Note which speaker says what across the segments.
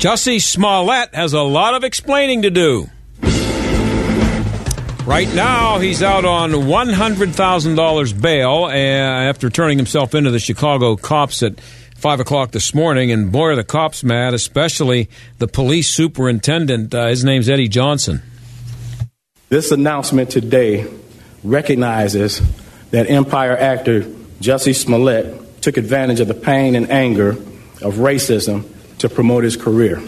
Speaker 1: Jussie Smollett has a lot of explaining to do. Right now, he's out on $100,000 bail uh, after turning himself into the Chicago cops at 5 o'clock this morning. And boy, are the cops mad, especially the police superintendent. Uh, his name's Eddie Johnson.
Speaker 2: This announcement today recognizes that Empire actor Jussie Smollett took advantage of the pain and anger of racism to promote his career.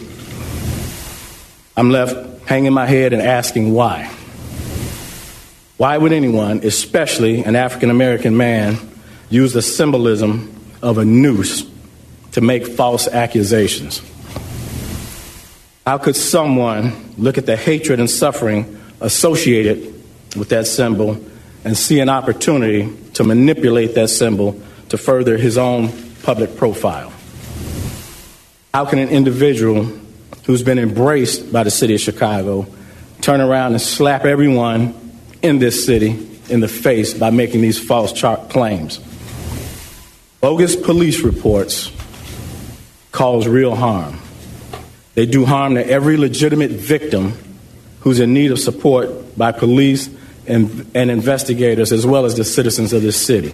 Speaker 2: I'm left hanging my head and asking why. Why would anyone, especially an African American man, use the symbolism of a noose to make false accusations? How could someone look at the hatred and suffering associated with that symbol and see an opportunity to manipulate that symbol to further his own public profile? How can an individual who's been embraced by the city of Chicago turn around and slap everyone in this city in the face by making these false claims? Bogus police reports cause real harm. They do harm to every legitimate victim who's in need of support by police and, and investigators as well as the citizens of this city.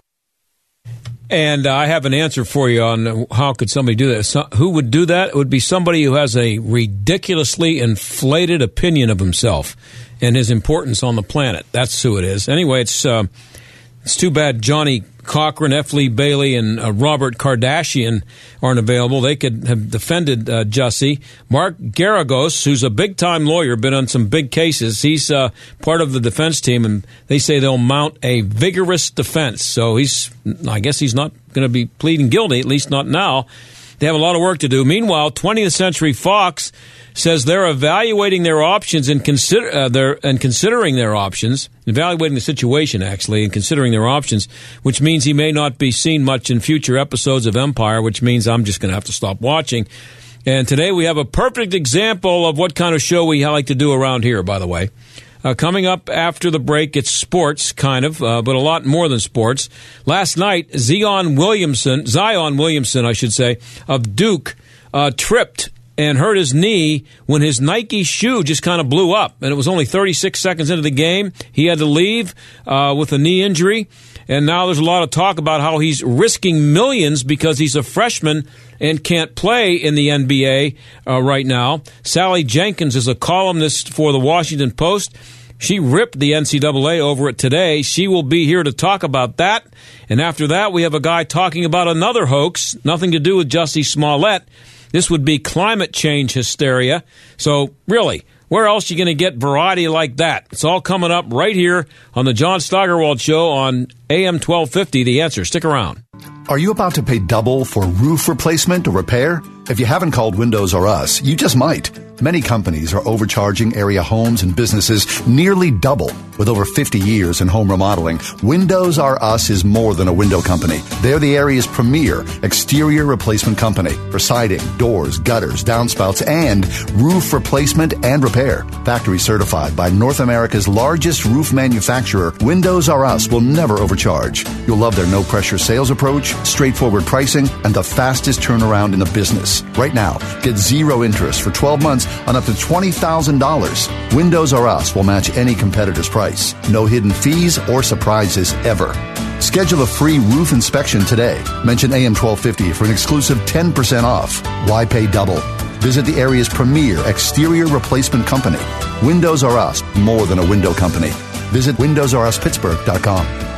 Speaker 1: And I have an answer for you on how could somebody do that. So, who would do that? It would be somebody who has a ridiculously inflated opinion of himself and his importance on the planet. That's who it is. Anyway, it's uh, it's too bad Johnnie Cochran, F. Lee Bailey, and uh, Robert Kardashian aren't available. They could have defended uh, Jussie. Mark Geragos, who's a big time lawyer, been on some big cases. He's uh, part of the defense team, and they say they'll mount a vigorous defense. So he's, I guess he's not going to be pleading guilty, at least not now. They have a lot of work to do. Meanwhile, 20th Century Fox says they're evaluating their options and consider uh, their and considering their options, evaluating the situation actually and considering their options, which means he may not be seen much in future episodes of Empire, which means I'm just going to have to stop watching. And today we have a perfect example of what kind of show we like to do around here. By the way. Uh, coming up after the break, it's sports, kind of, uh, but a lot more than sports. Last night, Zion Williamson, Zion Williamson, I should say, of Duke, uh, tripped and hurt his knee when his Nike shoe just kind of blew up. And it was only 36 seconds into the game. He had to leave uh, with a knee injury. And now there's a lot of talk about how he's risking millions because he's a freshman and can't play in the NBA uh, right now. Sally Jenkins is a columnist for the Washington Post. She ripped the NCAA over it today. She will be here to talk about that. And after that, we have a guy talking about another hoax, nothing to do with Jussie Smollett. This would be climate change hysteria. So, really, where else are you going to get variety like that? It's all coming up right here on the John Steigerwald Show on AM 1250. The answer. Stick around.
Speaker 3: Are you about to pay double for roof replacement or repair? If you haven't called Windows R Us, you just might. Many companies are overcharging area homes and businesses nearly double. With over 50 years in home remodeling, Windows R Us is more than a window company. They're the area's premier exterior replacement company for siding, doors, gutters, downspouts, and roof replacement and repair. Factory certified by North America's largest roof manufacturer, Windows R Us will never overcharge. You'll love their no pressure sales approach, straightforward pricing, and the fastest turnaround in the business. Right now, get zero interest for 12 months on up to $20,000. Windows R Us will match any competitor's price. No hidden fees or surprises ever. Schedule a free roof inspection today. Mention AM 1250 for an exclusive 10% off. Why pay double? Visit the area's premier exterior replacement company. Windows R Us, more than a window company. Visit WindowsRUsPittsburgh.com.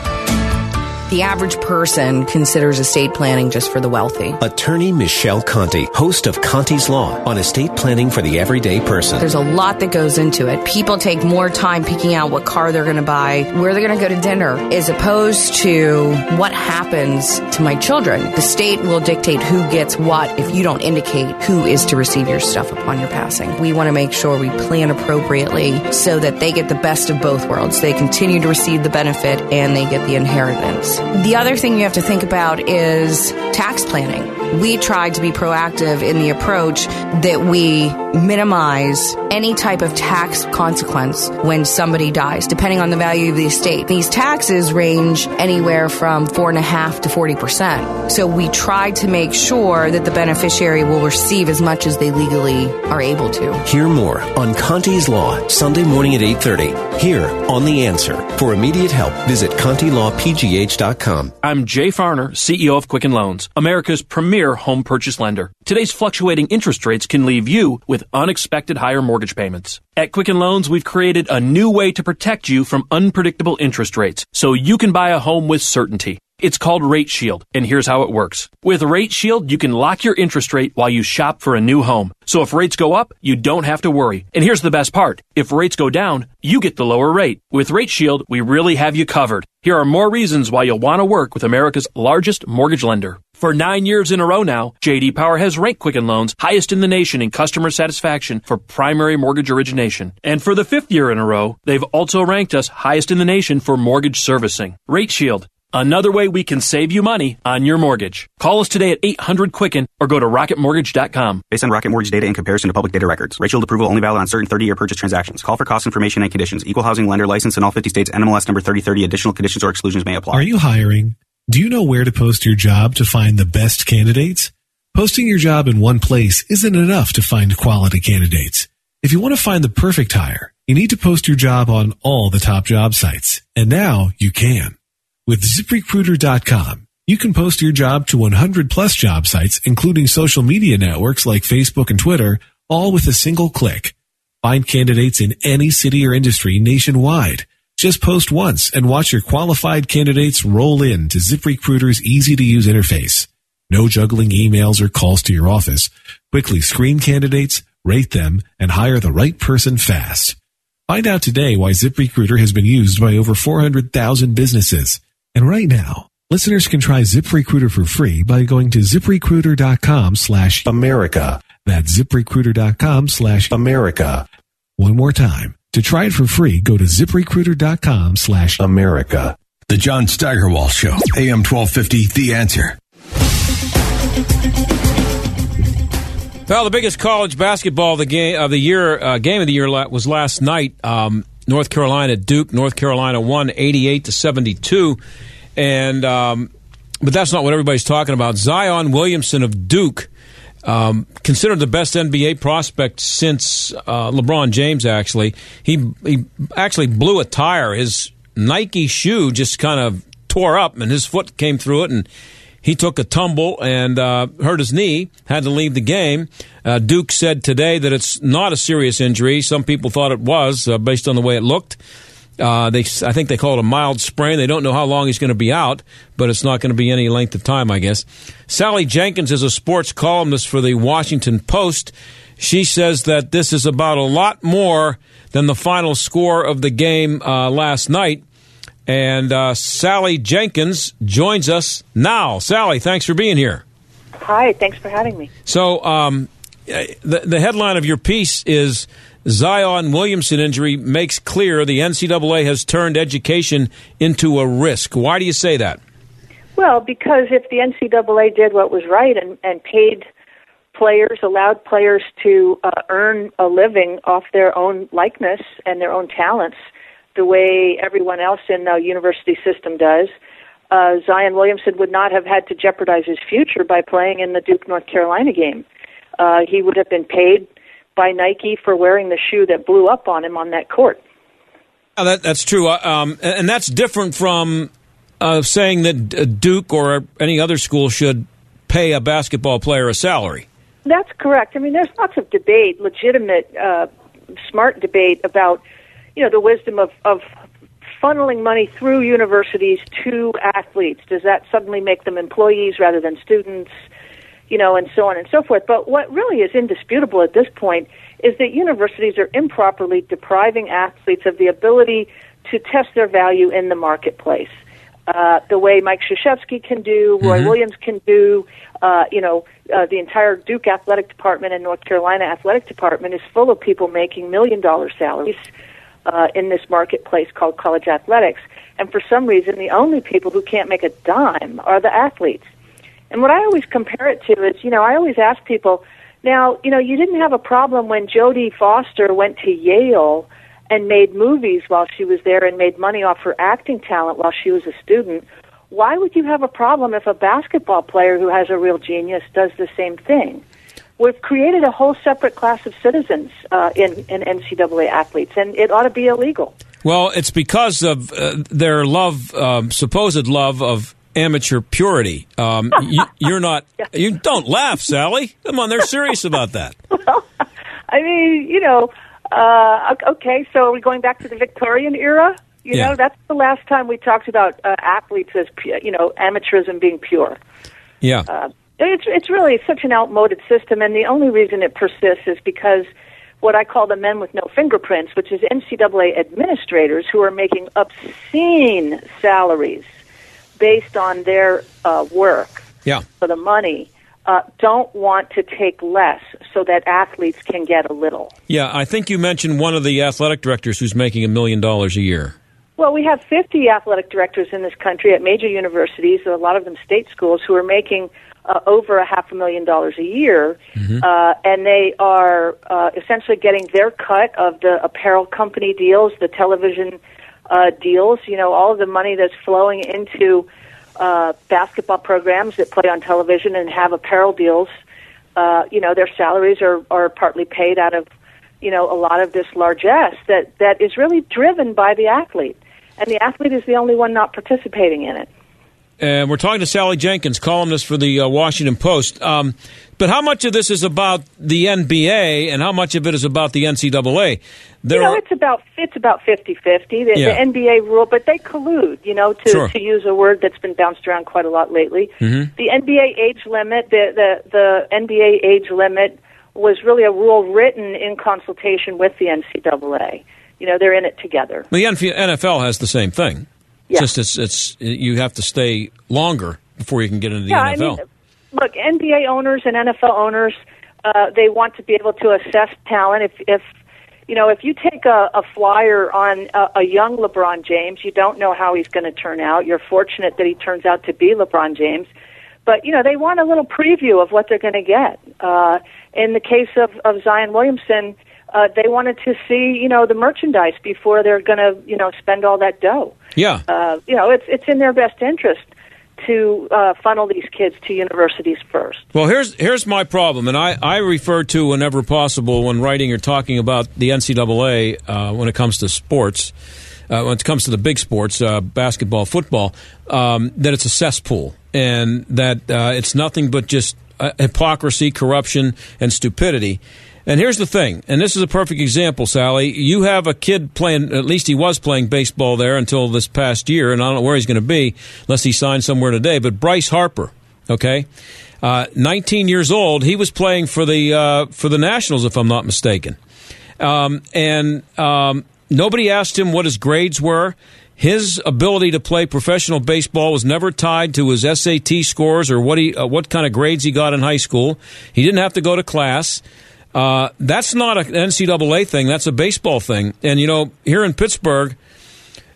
Speaker 4: The average person considers estate planning just for the wealthy.
Speaker 5: Attorney Michelle Conti, host of Conti's Law on estate planning for the everyday person.
Speaker 4: There's a lot that goes into it. People take more time picking out what car they're going to buy, where they're going to go to dinner, as opposed to what happens to my children. The state will dictate who gets what if you don't indicate who is to receive your stuff upon your passing. We want to make sure we plan appropriately so that they get the best of both worlds. They continue to receive the benefit and they get the inheritance. The other thing you have to think about is tax planning. We tried to be proactive in the approach that we minimize any type of tax consequence when somebody dies, depending on the value of the estate. These taxes range anywhere from four and a half to 40%. So we try to make sure that the beneficiary will receive as much as they legally are able to.
Speaker 5: Hear more on Conti's Law, Sunday morning at 8.30, here on The Answer. For immediate help, visit ContiLawPGH.com.
Speaker 6: I'm Jay Farner, CEO of Quicken Loans, America's premier home purchase lender. Today's fluctuating interest rates can leave you with unexpected higher mortgage payments. At Quicken Loans, we've created a new way to protect you from unpredictable interest rates so you can buy a home with certainty. It's called Rate Shield, and here's how it works. With Rate Shield, you can lock your interest rate while you shop for a new home. So if rates go up, you don't have to worry. And here's the best part. If rates go down, you get the lower rate. With Rate Shield, we really have you covered. Here are more reasons why you'll want to work with America's largest mortgage lender. For nine years in a row now, JD Power has ranked Quicken Loans highest in the nation in customer satisfaction for primary mortgage origination. And for the fifth year in a row, they've also ranked us highest in the nation for mortgage servicing. Rate Shield. Another way we can save you money on your mortgage. Call us today at 800 Quicken or go to rocketmortgage.com.
Speaker 7: Based on Rocket Mortgage data in comparison to public data records. Rate Shield approval only valid on certain 30 year purchase transactions. Call for cost information and conditions. Equal housing lender license in all 50 states. NMLS number 3030. Additional conditions or exclusions may apply.
Speaker 8: Are you hiring? Do you know where to post your job to find the best candidates? Posting your job in one place isn't enough to find quality candidates. If you want to find the perfect hire, you need to post your job on all the top job sites. And now you can. With ziprecruiter.com, you can post your job to 100 plus job sites, including social media networks like Facebook and Twitter, all with a single click. Find candidates in any city or industry nationwide. Just post once and watch your qualified candidates roll in to ZipRecruiter's easy to use interface. No juggling emails or calls to your office. Quickly screen candidates, rate them, and hire the right person fast. Find out today why ZipRecruiter has been used by over 400,000 businesses. And right now, listeners can try ZipRecruiter for free by going to ziprecruiter.com slash America. That's ziprecruiter.com slash America. One more time. To try it for free, go to ziprecruiter.com slash America.
Speaker 9: The John Steigerwald Show, AM 1250, The Answer.
Speaker 1: Well, the biggest college basketball of the game of the year, uh, game of the year was last night. Um, North Carolina Duke. North Carolina won 88 to 72, and um, but that's not what everybody's talking about. Zion Williamson of Duke, um, considered the best NBA prospect since uh, LeBron James. Actually, he he actually blew a tire. His Nike shoe just kind of tore up, and his foot came through it, and he took a tumble and uh, hurt his knee, had to leave the game. Uh, Duke said today that it's not a serious injury. Some people thought it was uh, based on the way it looked. Uh, they, I think they call it a mild sprain. They don't know how long he's going to be out, but it's not going to be any length of time, I guess. Sally Jenkins is a sports columnist for the Washington Post. She says that this is about a lot more than the final score of the game uh, last night. And uh, Sally Jenkins joins us now. Sally, thanks for being here.
Speaker 10: Hi, thanks for having me.
Speaker 1: So, um, the, the headline of your piece is Zion Williamson injury makes clear the NCAA has turned education into a risk. Why do you say that?
Speaker 10: Well, because if the NCAA did what was right and, and paid players, allowed players to uh, earn a living off their own likeness and their own talents, the way everyone else in the university system does, uh, Zion Williamson would not have had to jeopardize his future by playing in the Duke North Carolina game. Uh, he would have been paid by Nike for wearing the shoe that blew up on him on that court.
Speaker 1: Oh, that, that's true, uh, um, and that's different from uh, saying that Duke or any other school should pay a basketball player a salary.
Speaker 10: That's correct. I mean, there's lots of debate, legitimate, uh, smart debate about you know the wisdom of, of funneling money through universities to athletes? Does that suddenly make them employees rather than students? You know, and so on and so forth. But what really is indisputable at this point is that universities are improperly depriving athletes of the ability to test their value in the marketplace. Uh, the way Mike Krzyzewski can do, Roy
Speaker 11: Mhm.
Speaker 10: Williams can do, uh, you know, uh, the entire Duke athletic department and North Carolina athletic department is full of people making million dollar salaries uh, in this marketplace called college athletics. And for some reason, the only people who can't make a dime are the athletes. And what I always compare it to is, you know, I always ask people, now, you know, you didn't have a problem when Jodie Foster went to Yale and made movies while she was there and made money off her acting talent while she was a student. Why would you have a problem if a basketball player who has a real genius does the same thing? We've created a whole separate class of citizens uh, in, in NCAA athletes, and it ought to be illegal.
Speaker 1: Well, it's because of uh, their love, um, supposed love of amateur purity. Um, you, you're not. You don't laugh, Sally. Come on, they're serious about that.
Speaker 10: I mean, you know, uh, okay, so are we going back to the Victorian era? You
Speaker 1: Yeah.
Speaker 10: know, that's the last time we talked about uh, athletes as, you know, amateurism being pure.
Speaker 1: Yeah.
Speaker 10: Uh, it's it's really such an outmoded system, and the only reason it persists is because what I call the men with no fingerprints, which is NCAA administrators who are making obscene salaries based on their uh, work
Speaker 1: Yeah.
Speaker 10: for the money, uh, don't want to take less so that athletes can get a little.
Speaker 1: Yeah, I think you mentioned one of the athletic directors who's making a million dollars a year.
Speaker 10: Well, we have 50 athletic directors in this country at major universities, a lot of them state schools, who are making uh, over a half a million dollars a year, uh, and they are uh, essentially getting their cut of the apparel company deals, the television uh, deals. You know, all of the money that's flowing into uh, basketball programs that play on television and have apparel deals. Uh, you know, their salaries are are partly paid out of you know a lot of this largesse that that is really driven by the athlete, and the athlete is the only one not participating in it.
Speaker 1: And we're talking to Sally Jenkins, columnist for the uh, Washington Post. Um, but how much of this is about the NBA and how much of it is about the NCAA? There
Speaker 10: you know,
Speaker 1: are,
Speaker 10: it's about it's about fifty fifty. The,
Speaker 1: Yeah.
Speaker 10: the NBA rule, but they collude. You know, to
Speaker 1: Sure.
Speaker 10: to use a word that's been bounced around quite a lot lately.
Speaker 1: Mhm.
Speaker 10: The NBA age limit, the the the NBA age limit was really a rule written in consultation with the NCAA. You know, they're in it together.
Speaker 1: the NFL has the same thing.
Speaker 10: Yeah.
Speaker 1: Just it's, it's you have to stay longer before you can get into the
Speaker 10: yeah, I
Speaker 1: NFL.
Speaker 10: mean, look, NBA owners and NFL owners, uh, they want to be able to assess talent. If, if you know, if you take a, a flyer on a, a young LeBron James, you don't know how he's going to turn out. You're fortunate that he turns out to be LeBron James, but you know they want a little preview of what they're going to get. Uh, in the case of, of Zion Williamson, uh, they wanted to see you know the merchandise before they're going to you know spend all that dough
Speaker 1: yeah.
Speaker 10: uh, you know, it's it's in their best interest to uh, funnel these kids to universities first.
Speaker 1: Well, here's here's my problem, and I, I refer to whenever possible when writing or talking about the NCAA uh, when it comes to sports, uh, when it comes to the big sports, uh, basketball, football, um, that it's a cesspool, and that uh, it's nothing but just uh, hypocrisy, corruption, and stupidity. And here's the thing, and this is a perfect example, Sally. You have a kid playing, at least he was playing baseball there until this past year, and I don't know where he's going to be unless he signs somewhere today, but Bryce Harper, okay? Uh, 19 years old, he was playing for the, uh, for the Nationals, if I'm not mistaken. Um, and um, nobody asked him what his grades were. His ability to play professional baseball was never tied to his SAT scores or what he uh, what kind of grades he got in high school. He didn't have to go to class. Uh, that's not an NCAA thing. That's a baseball thing. And you know, here in Pittsburgh,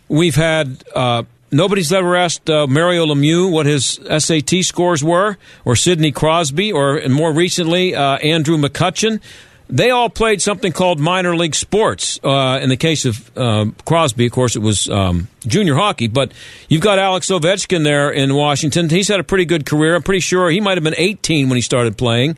Speaker 1: we've had uh, nobody's ever asked uh, Mario Lemieux what his SAT scores were, or Sidney Crosby, or and more recently uh, Andrew McCutchen. They all played something called minor league sports. Uh, in the case of uh, Crosby, of course, it was um, junior hockey. But you've got Alex Ovechkin there in Washington. He's had a pretty good career. I'm pretty sure he might have been 18 when he started playing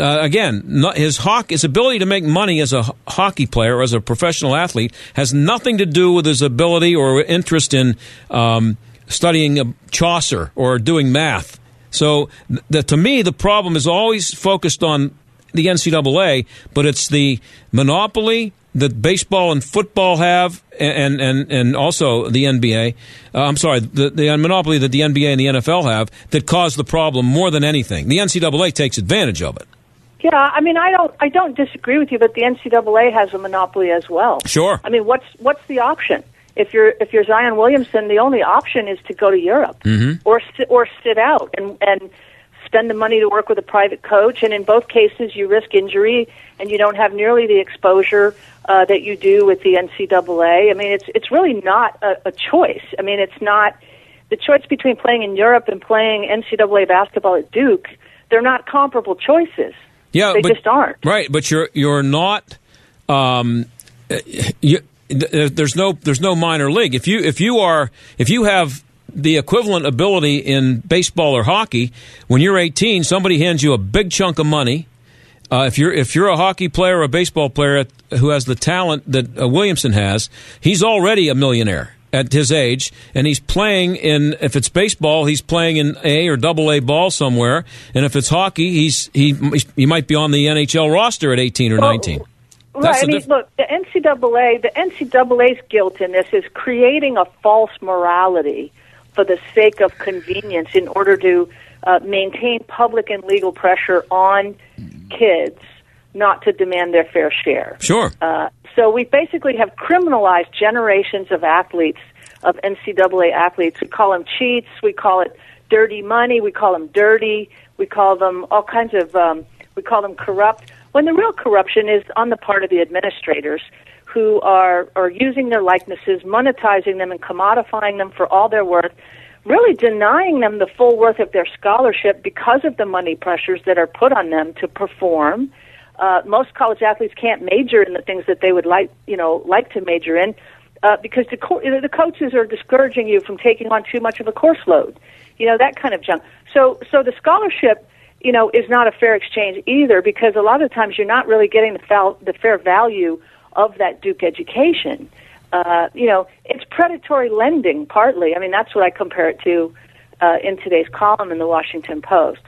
Speaker 1: uh, again, not, his hockey, his ability to make money as a hockey player, as a professional athlete, has nothing to do with his ability or interest in um, studying Chaucer or doing math. So, th- the, to me, the problem is always focused on the NCAA, but it's the monopoly, that baseball and football have, and and and also the NBA. Uh, I'm sorry, the, the monopoly that the NBA and the NFL have that cause the problem more than anything. The NCAA takes advantage of it.
Speaker 10: Yeah, I mean, I don't, I don't disagree with you, but the NCAA has a monopoly as well.
Speaker 1: Sure.
Speaker 10: I mean, what's what's the option? If you're if you're Zion Williamson, the only option is to go to Europe
Speaker 1: mm-hmm.
Speaker 10: or or sit out and and spend the money to work with a private coach. And in both cases, you risk injury and you don't have nearly the exposure uh, that you do with the NCAA. I mean, it's it's really not a, a choice. I mean, it's not the choice between playing in Europe and playing NCAA basketball at Duke. They're not comparable choices.
Speaker 1: Yeah,
Speaker 10: they
Speaker 1: but,
Speaker 10: just aren't.
Speaker 1: Right, but you're you're not. Um, you, there's no there's no minor league. If you if you are if you have the equivalent ability in baseball or hockey, when you're 18, somebody hands you a big chunk of money. Uh, if you're if you're a hockey player or a baseball player who has the talent that uh, Williamson has, he's already a millionaire at his age, and he's playing in. If it's baseball, he's playing in A or Double A ball somewhere, and if it's hockey, he's he he might be on the NHL roster at 18 or 19.
Speaker 10: Right. I mean, diff- look, the NCAA, the NCAA's guilt in this is creating a false morality for the sake of convenience in order to uh, maintain public and legal pressure on kids not to demand their fair share.
Speaker 1: Sure.
Speaker 10: Uh, so we basically have criminalized generations of athletes, of NCAA athletes. We call them cheats. We call it dirty money. We call them dirty. We call them all kinds of. Um, we call them corrupt. When the real corruption is on the part of the administrators who are are using their likenesses, monetizing them, and commodifying them for all their worth really denying them the full worth of their scholarship because of the money pressures that are put on them to perform. Uh, most college athletes can't major in the things that they would like, you know, like to major in, uh, because the co- the coaches are discouraging you from taking on too much of a course load, you know, that kind of junk. So, so the scholarship, you know, is not a fair exchange either, because a lot of times you're not really getting the, fal- the fair value of that Duke education uh, you know, it's predatory lending partly. I mean, that's what I compare it to uh, in today's column in the Washington Post.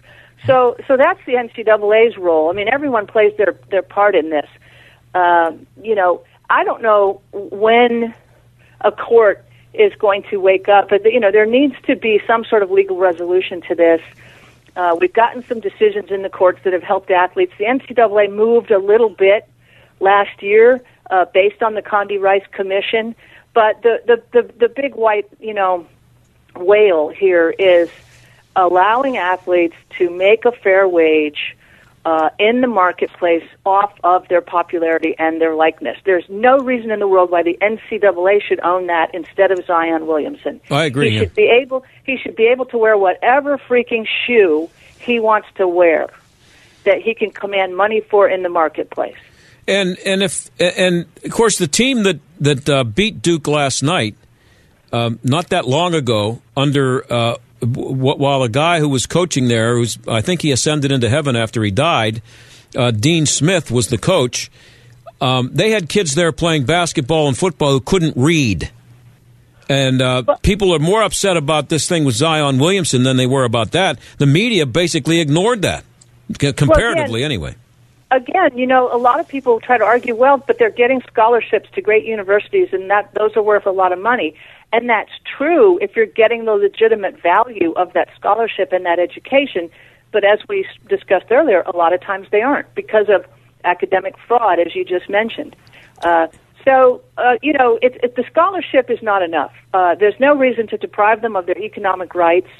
Speaker 10: So, so that's the NCAA's role. I mean, everyone plays their their part in this. Uh, you know, I don't know when a court is going to wake up, but you know, there needs to be some sort of legal resolution to this. Uh, we've gotten some decisions in the courts that have helped athletes. The NCAA moved a little bit last year uh, based on the Condi Rice Commission. But the, the, the, the big white, you know, whale here is allowing athletes to make a fair wage uh, in the marketplace off of their popularity and their likeness. There's no reason in the world why the NCAA should own that instead of Zion Williamson.
Speaker 1: I agree.
Speaker 10: He should be able. He should be able to wear whatever freaking shoe he wants to wear that he can command money for in the marketplace.
Speaker 1: And and if and of course the team that that uh, beat Duke last night, um, not that long ago, under uh, while a guy who was coaching there, who's I think he ascended into heaven after he died, uh, Dean Smith was the coach. Um, they had kids there playing basketball and football who couldn't read. And uh, people are more upset about this thing with Zion Williamson than they were about that. The media basically ignored that, comparatively,
Speaker 10: well,
Speaker 1: anyway
Speaker 10: again, you know, a lot of people try to argue, well, but they're getting scholarships to great universities, and that those are worth a lot of money. And that's true if you're getting the legitimate value of that scholarship and that education. But as we discussed earlier, a lot of times they aren't because of academic fraud, as you just mentioned. Uh, so, uh, you know, it, it, the scholarship is not enough. Uh, there's no reason to deprive them of their economic rights.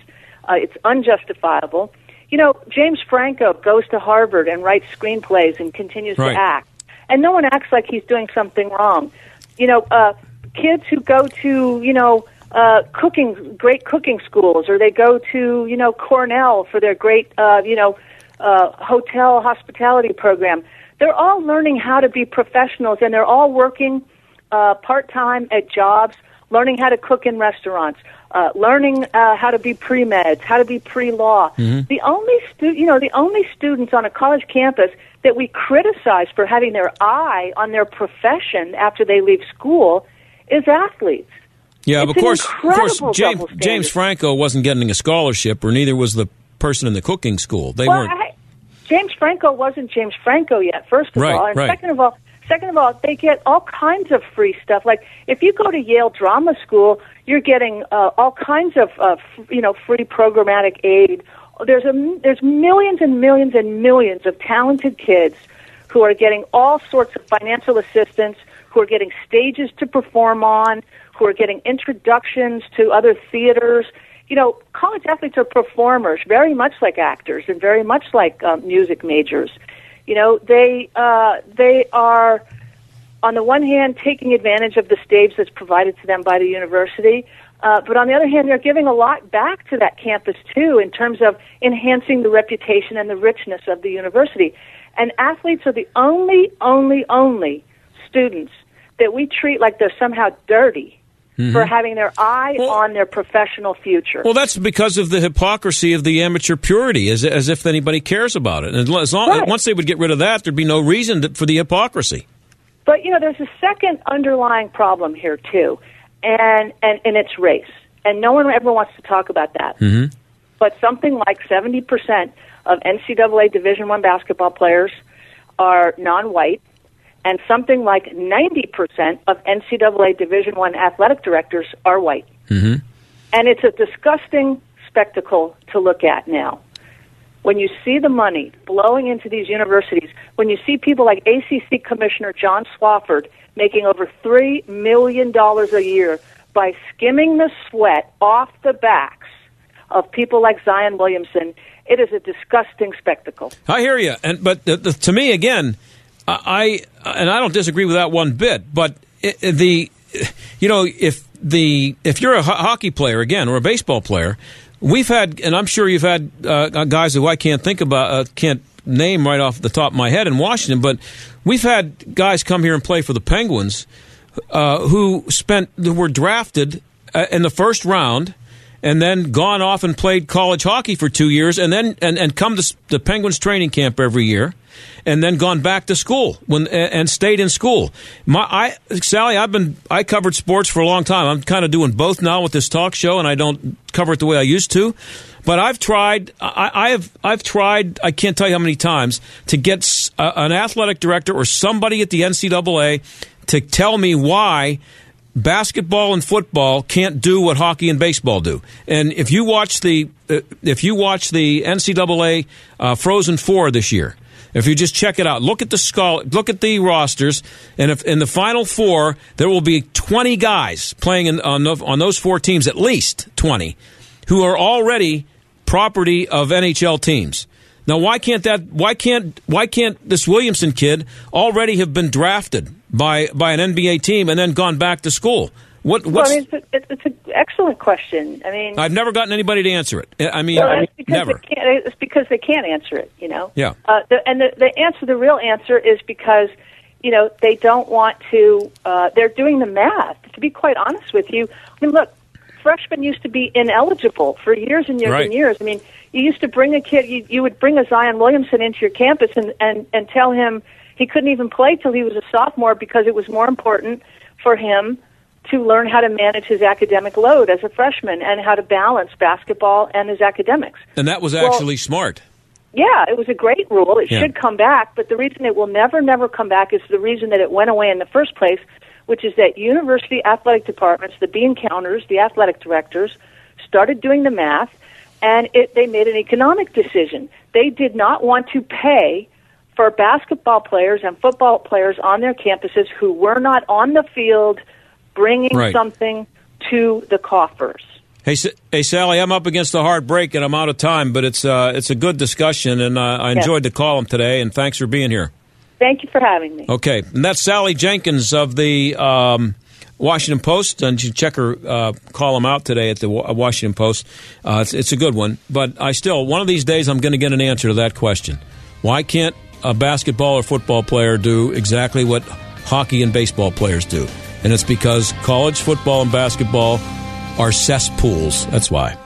Speaker 10: Uh, it's unjustifiable. You know, James Franco goes to Harvard and writes screenplays and continues
Speaker 1: right.
Speaker 10: to act, and no one acts like he's doing something wrong. You know, uh, kids who go to you know uh, cooking great cooking schools, or they go to you know Cornell for their great uh, you know uh, hotel hospitality program. They're all learning how to be professionals, and they're all working uh, part time at jobs, learning how to cook in restaurants, uh, learning uh, how to be pre meds, how to be pre law.
Speaker 1: Mm-hmm.
Speaker 10: The only stu- you know the only students on a college campus that we criticize for having their eye on their profession after they leave school is athletes.
Speaker 1: Yeah,
Speaker 10: it's
Speaker 1: of course, of course, James, James Franco wasn't getting a scholarship, or neither was the person in the cooking school. They
Speaker 10: well,
Speaker 1: weren't.
Speaker 10: I, James Franco wasn't James Franco yet. First of
Speaker 1: Right,
Speaker 10: all, and
Speaker 1: right.
Speaker 10: second of all, Second of all, they get all kinds of free stuff. Like if you go to Yale Drama School, you're getting uh, all kinds of uh, f- you know free programmatic aid. There's a there's millions and millions and millions of talented kids who are getting all sorts of financial assistance, who are getting stages to perform on, who are getting introductions to other theaters. You know, college athletes are performers, very much like actors and very much like um, music majors. You know, they uh, they are on the one hand taking advantage of the stage that's provided to them by the university, uh, but on the other hand, they're giving a lot back to that campus too in terms of enhancing the reputation and the richness of the university. And athletes are the only, only, only students that we treat like they're somehow dirty
Speaker 1: Mhm.
Speaker 10: for having their eye on their professional future.
Speaker 1: Well, that's because of the hypocrisy of the amateur purity, as, as if anybody cares about it. And as long,
Speaker 10: Right.
Speaker 1: once they would get rid of that, there'd be no reason to, for the hypocrisy.
Speaker 10: But you know, there's a second underlying problem here too, and and and it's race. And no one ever wants to talk about that.
Speaker 1: Mm-hmm.
Speaker 10: But something like 70 percent of NCAA Division One basketball players are non-white, and something like 90 percent of NCAA Division One athletic directors are white.
Speaker 1: Mm-hmm.
Speaker 10: And it's a disgusting spectacle to look at now. When you see the money flowing into these universities, when you see people like ACC Commissioner John Swofford making over $3 million a year by skimming the sweat off the backs of people like Zion Williamson, it is a disgusting spectacle.
Speaker 1: I hear you, and but the, the, to me again, I and I don't disagree with that one bit. But the you know if the if you're a ho- hockey player again or a baseball player, we've had, and I'm sure you've had uh, guys who I can't think about, uh, can't name right off the top of my head in Washington, but we've had guys come here and play for the Penguins uh, who spent who were drafted uh, in the first round and then gone off and played college hockey for two years and then and, and come to the Penguins training camp every year and then gone back to school when and stayed in school. My I Sally, I've been I covered sports for a long time. I'm kind of doing both now with this talk show and I don't cover it the way I used to. But I've tried. I, I have. I've tried. I can't tell you how many times to get a, an athletic director or somebody at the NCAA to tell me why basketball and football can't do what hockey and baseball do. And if you watch the uh, if you watch the NCAA uh, Frozen Four this year, if you just check it out, look at the skull, look at the rosters, and if in the final four there will be twenty guys playing in, on on those four teams, at least twenty, who are already property of NHL teams. Now, why can't that? Why can't why can't this Williamson kid already have been drafted by by an NBA team and then gone back to school? What?
Speaker 10: Well, I mean, it's, a, it's an excellent question. I mean,
Speaker 1: I've never gotten anybody to answer it. I mean,
Speaker 10: Well, it's because
Speaker 1: never.
Speaker 10: They can't, it's because they can't answer it. You know.
Speaker 1: Yeah.
Speaker 10: Uh, the, and the, the answer, the real answer, is because you know they don't want to. Uh, they're doing the math. To be quite honest with you, I mean, look, freshmen used to be ineligible for years and years
Speaker 11: Right.
Speaker 10: and years. I mean, you used to bring a kid. You, you would bring a Zion Williamson into your campus and and and tell him he couldn't even play till he was a sophomore because it was more important for him to learn how to manage his academic load as a freshman and how to balance basketball and his academics.
Speaker 1: and that was
Speaker 10: Well-
Speaker 1: actually smart.
Speaker 10: Yeah, it was a great rule. It
Speaker 1: Yeah.
Speaker 10: should come back, but the reason it will never, never come back is the reason that it went away in the first place, which is that university athletic departments, the bean counters, the athletic directors, started doing the math, and it, they made an economic decision. They did not want to pay for basketball players and football players on their campuses who were not on the field bringing
Speaker 1: Right.
Speaker 10: something to the coffers.
Speaker 1: Hey, hey, Sally, I'm up against a hard break and I'm out of time, but it's uh, it's a good discussion, and uh, I
Speaker 10: Yes.
Speaker 1: enjoyed the column today. And thanks for being here.
Speaker 10: Thank you for having me.
Speaker 1: Okay, and that's Sally Jenkins of the um, Washington Post, and you check her uh, column out today at the Washington Post. Uh, it's, it's a good one, but I still one of these days I'm going to get an answer to that question: Why can't a basketball or football player do exactly what hockey and baseball players do? And it's because college football and basketball are cesspools. That's why.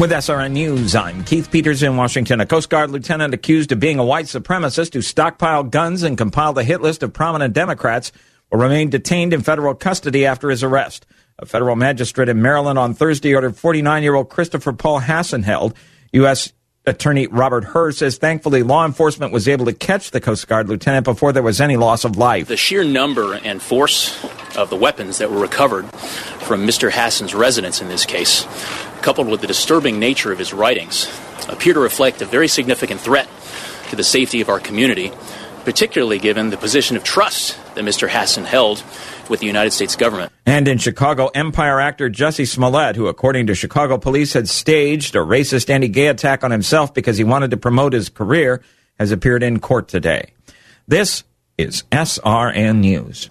Speaker 12: With SRN News, I'm Keith Peters in Washington. A Coast Guard lieutenant accused of being a white supremacist who stockpiled guns and compiled a hit list of prominent Democrats will remain detained in federal custody after his arrest. A federal magistrate in Maryland on Thursday ordered 49 year old Christopher Paul Hasson held, U.S. Attorney Robert Hur says thankfully law enforcement was able to catch the Coast Guard lieutenant before there was any loss of life.
Speaker 11: The sheer number and force of the weapons that were recovered from Mr. Hasson's residence in this case, coupled with the disturbing nature of his writings, appear to reflect a very significant threat to the safety of our community, particularly given the position of trust that Mr. Hasson held with the United States government.
Speaker 12: And in Chicago, Empire actor Jussie Smollett, who according to Chicago police had staged a racist anti-gay attack on himself because he wanted to promote his career, has appeared in court today. This is SRN News.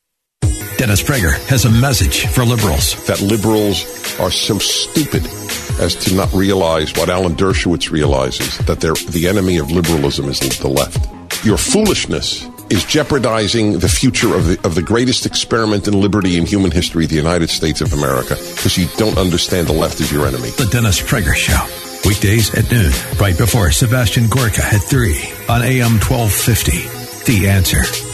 Speaker 9: Dennis Prager has a message for liberals.
Speaker 13: That liberals are so stupid as to not realize what Alan Dershowitz realizes that they're, the enemy of liberalism is the left. Your foolishness is jeopardizing the future of the, of the greatest experiment in liberty in human history, the United States of America, because you don't understand the left is your enemy.
Speaker 9: The Dennis Prager Show. Weekdays at noon, right before Sebastian Gorka at 3 on AM 1250. The answer.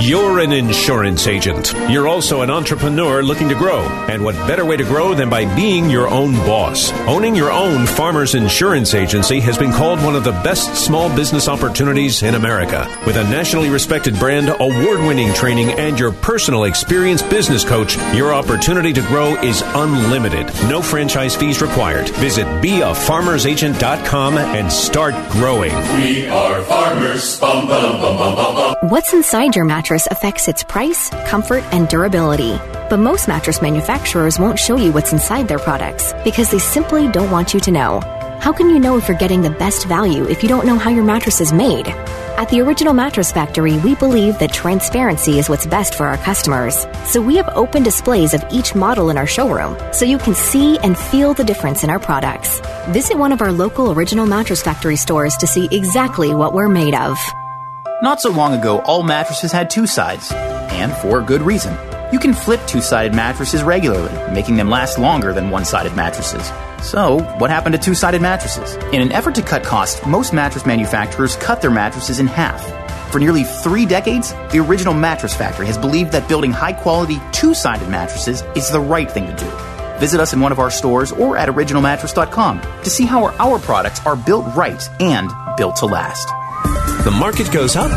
Speaker 5: You're an insurance agent. You're also an entrepreneur looking to grow. And what better way to grow than by being your own boss? Owning your own farmer's insurance agency has been called one of the best small business opportunities in America. With a nationally respected brand, award winning training, and your personal experienced business coach, your opportunity to grow is unlimited. No franchise fees required. Visit beafarmersagent.com and start growing.
Speaker 14: We are farmers. Bum, bum, bum, bum, bum, bum.
Speaker 15: What's inside your mattress affects its price, comfort, and durability. But most mattress manufacturers won't show you what's inside their products because they simply don't want you to know. How can you know if you're getting the best value if you don't know how your mattress is made? At the Original Mattress Factory, we believe that transparency is what's best for our customers. So we have open displays of each model in our showroom so you can see and feel the difference in our products. Visit one of our local Original Mattress Factory stores to see exactly what we're made of.
Speaker 16: Not so long ago, all mattresses had two sides, and for good reason. You can flip two sided mattresses regularly, making them last longer than one sided mattresses. So, what happened to two sided mattresses? In an effort to cut costs, most mattress manufacturers cut their mattresses in half. For nearly three decades, the original Mattress Factory has believed that building high quality two sided mattresses is the right thing to do. Visit us in one of our stores or at originalmattress.com to see how our products are built right and built to last.
Speaker 5: The market goes up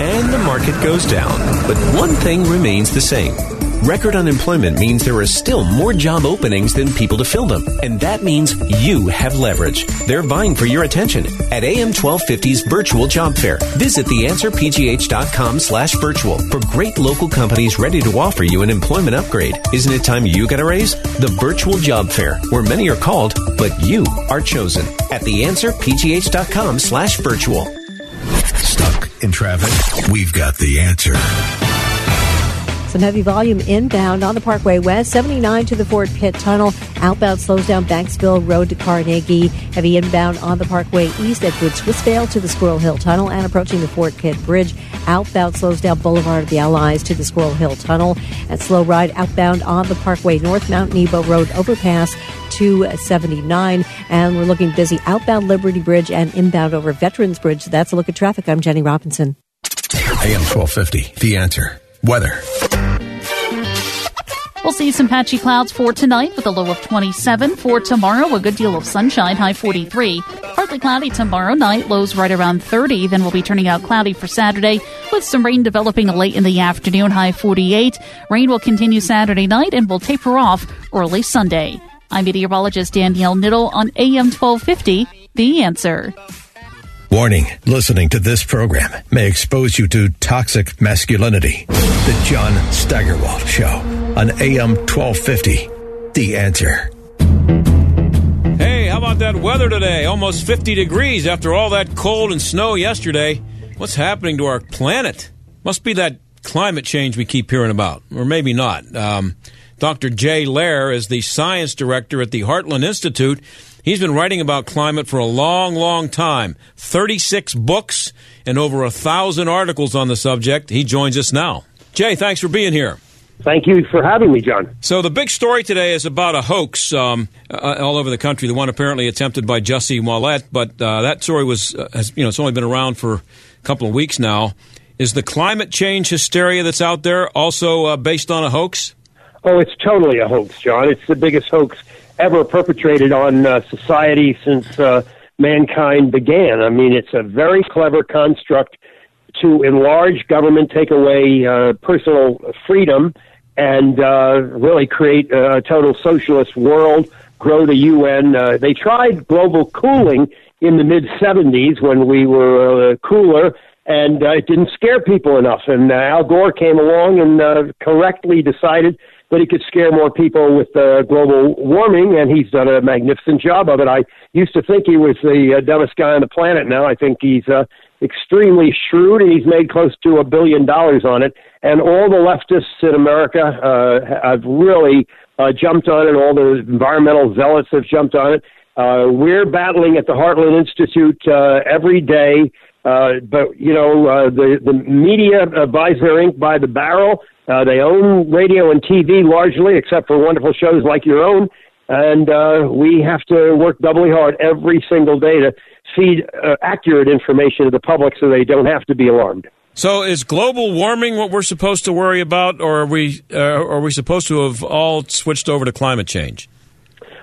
Speaker 5: and the market goes down. But one thing remains the same. Record unemployment means there are still more job openings than people to fill them. And that means you have leverage. They're vying for your attention at AM 1250's virtual job fair. Visit theanswerpgh.com slash virtual for great local companies ready to offer you an employment upgrade. Isn't it time you got a raise? The virtual job fair, where many are called, but you are chosen at theanswerpgh.com slash virtual.
Speaker 9: Stuck in traffic? We've got the answer.
Speaker 17: Some heavy volume inbound on the Parkway West, 79 to the Fort Pitt Tunnel. Outbound slows down Banksville Road to Carnegie. Heavy inbound on the Parkway East at Good Swissvale to the Squirrel Hill Tunnel and approaching the Fort Pitt Bridge. Outbound slows down Boulevard of the Allies to the Squirrel Hill Tunnel. And slow ride outbound on the Parkway North Mount Nebo Road overpass to 79. And we're looking busy outbound Liberty Bridge and inbound over Veterans Bridge. That's a look at traffic. I'm Jenny Robinson.
Speaker 9: AM 1250, the answer. Weather.
Speaker 18: We'll see some patchy clouds for tonight with a low of 27. For tomorrow, a good deal of sunshine, high 43. Partly cloudy tomorrow night, lows right around 30. Then we'll be turning out cloudy for Saturday with some rain developing late in the afternoon, high 48. Rain will continue Saturday night and will taper off early Sunday. I'm meteorologist Danielle Niddle on AM 1250, The Answer.
Speaker 9: Warning listening to this program may expose you to toxic masculinity. The John Steigerwald Show on AM 1250. The answer.
Speaker 1: Hey, how about that weather today? Almost 50 degrees after all that cold and snow yesterday. What's happening to our planet? Must be that climate change we keep hearing about, or maybe not. Um, Dr. Jay Lehr is the science director at the Heartland Institute. He's been writing about climate for a long, long time 36 books and over a thousand articles on the subject. He joins us now. Jay, thanks for being here.
Speaker 19: Thank you for having me, John.
Speaker 1: So the big story today is about a hoax um, uh, all over the country. The one apparently attempted by Jussie Smollett, but uh, that story was, uh, has, you know, it's only been around for a couple of weeks now. Is the climate change hysteria that's out there also uh, based on a hoax?
Speaker 19: Oh, it's totally a hoax, John. It's the biggest hoax ever perpetrated on uh, society since uh, mankind began. I mean, it's a very clever construct to enlarge government, take away uh, personal freedom, and uh, really create a total socialist world, grow the UN. Uh, they tried global cooling in the mid 70s when we were uh, cooler, and uh, it didn't scare people enough. And uh, Al Gore came along and uh, correctly decided but he could scare more people with uh, global warming, and he's done a magnificent job of it. I used to think he was the uh, dumbest guy on the planet. Now I think he's uh, extremely shrewd, and he's made close to a billion dollars on it. And all the leftists in America uh, have really uh, jumped on it. All the environmental zealots have jumped on it. Uh, we're battling at the Heartland Institute uh, every day. Uh, but you know, uh, the the media uh, buys their ink by the barrel. Uh, they own radio and TV largely, except for wonderful shows like your own. And uh, we have to work doubly hard every single day to feed uh, accurate information to the public so they don't have to be alarmed.
Speaker 1: So, is global warming what we're supposed to worry about, or are we uh, are we supposed to have all switched over to climate change?